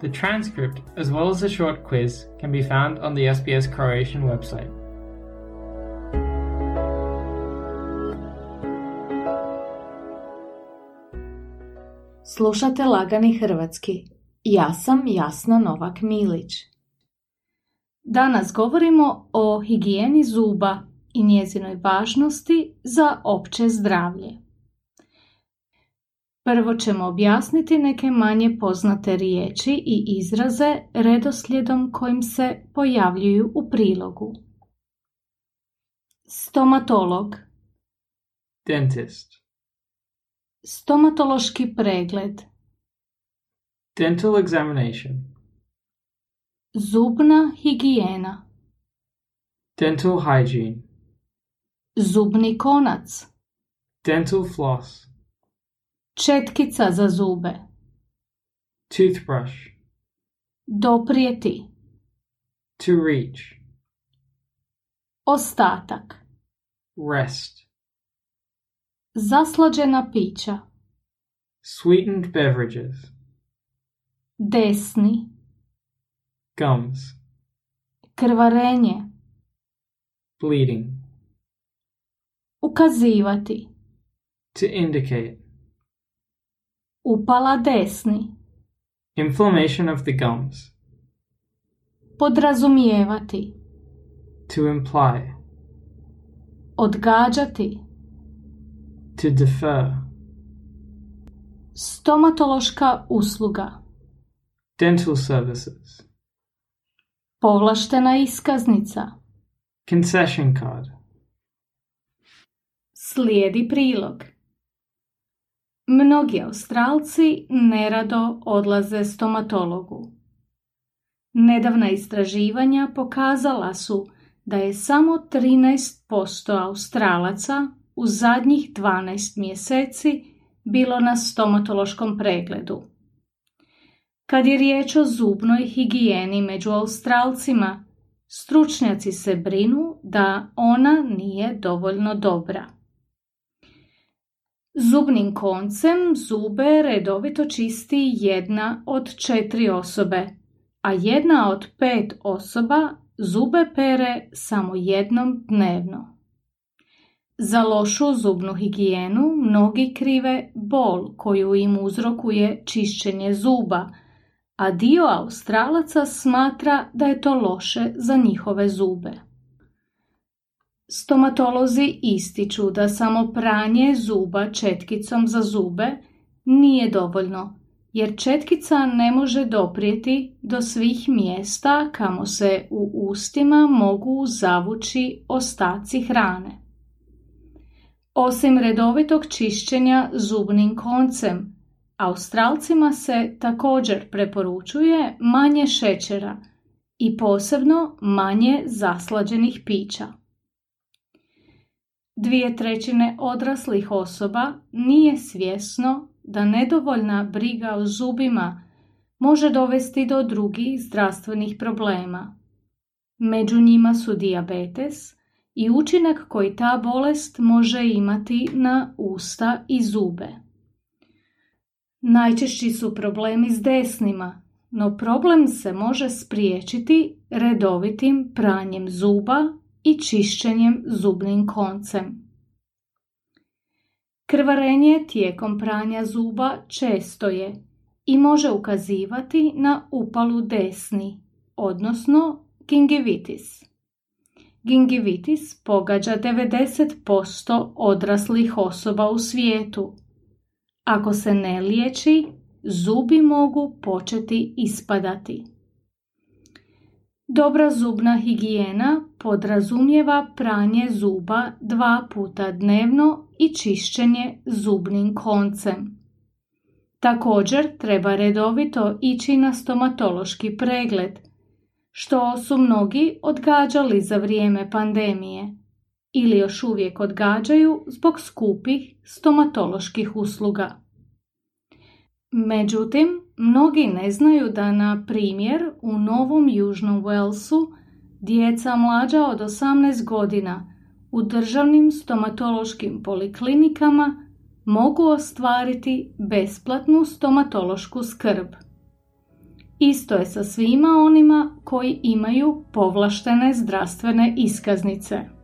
The transcript, as well as a short quiz, can be found on the SBS Croatian website. Slušate Lagani Hrvatski. Ja sam Jasna Novak Milić. Danas govorimo o higijeni zuba i njezinoj važnosti za opće zdravlje. Prvo ćemo objasniti neke manje poznate riječi i izraze redoslijedom kojim se pojavljuju u prilogu. Stomatolog Dentist. Stomatološki pregled Dental examination. Zubna higijena Dental hygiene. Zubni konac Dental floss. Četkica za zube Toothbrush. Doprijeti To reach. Ostatak Rest. Zaslađena pića Sweetened beverages. Desni Gums. Krvarenje Bleeding. Ukazivati To indicate. Upala desni Inflammation of the gums. Podrazumijevati To imply. Odgađati To defer. Stomatološka usluga Dental services. Povlaštena iskaznica Concession card. Slijedi prilog. Mnogi Australci nerado odlaze stomatologu. Nedavna istraživanja pokazala su da je samo 13% Australaca u zadnjih 12 mjeseci bilo na stomatološkom pregledu. Kad je riječ o zubnoj higijeni među Australcima, stručnjaci se brinu da ona nije dovoljno dobra. Zubnim koncem zube redovito čisti jedna od četiri osobe, a jedna od pet osoba zube pere samo jednom dnevno. Za lošu zubnu higijenu mnogi krive bol koju im uzrokuje čišćenje zuba, a dio Australaca smatra da je to loše za njihove zube. Stomatolozi ističu da samo pranje zuba četkicom za zube nije dovoljno, jer četkica ne može doprijeti do svih mjesta kamo se u ustima mogu zavući ostaci hrane. Osim redovitog čišćenja zubnim koncem, Australcima se također preporučuje manje šećera i posebno manje zaslađenih pića. Dvije trećine odraslih osoba nije svjesno da nedovoljna briga o zubima može dovesti do drugih zdravstvenih problema. Među njima su dijabetes i učinak koji ta bolest može imati na usta i zube. Najčešći su problemi s desnima, no problem se može spriječiti redovitim pranjem zuba i čišćenjem zubnim koncem. Krvarenje tijekom pranja zuba često je i može ukazivati na upalu desni, odnosno gingivitis. Gingivitis pogađa 90% odraslih osoba u svijetu. Ako se ne liječi, zubi mogu početi ispadati. Dobra zubna higijena podrazumijeva pranje zuba dva puta dnevno i čišćenje zubnim koncem. Također treba redovito ići na stomatološki pregled, što su mnogi odgađali za vrijeme pandemije ili još uvijek odgađaju zbog skupih stomatoloških usluga. Međutim, mnogi ne znaju da, na primjer, u Novom Južnom Walesu djeca mlađa od 18 godina u državnim stomatološkim poliklinikama mogu ostvariti besplatnu stomatološku skrb. Isto je sa svima onima koji imaju povlaštene zdravstvene iskaznice.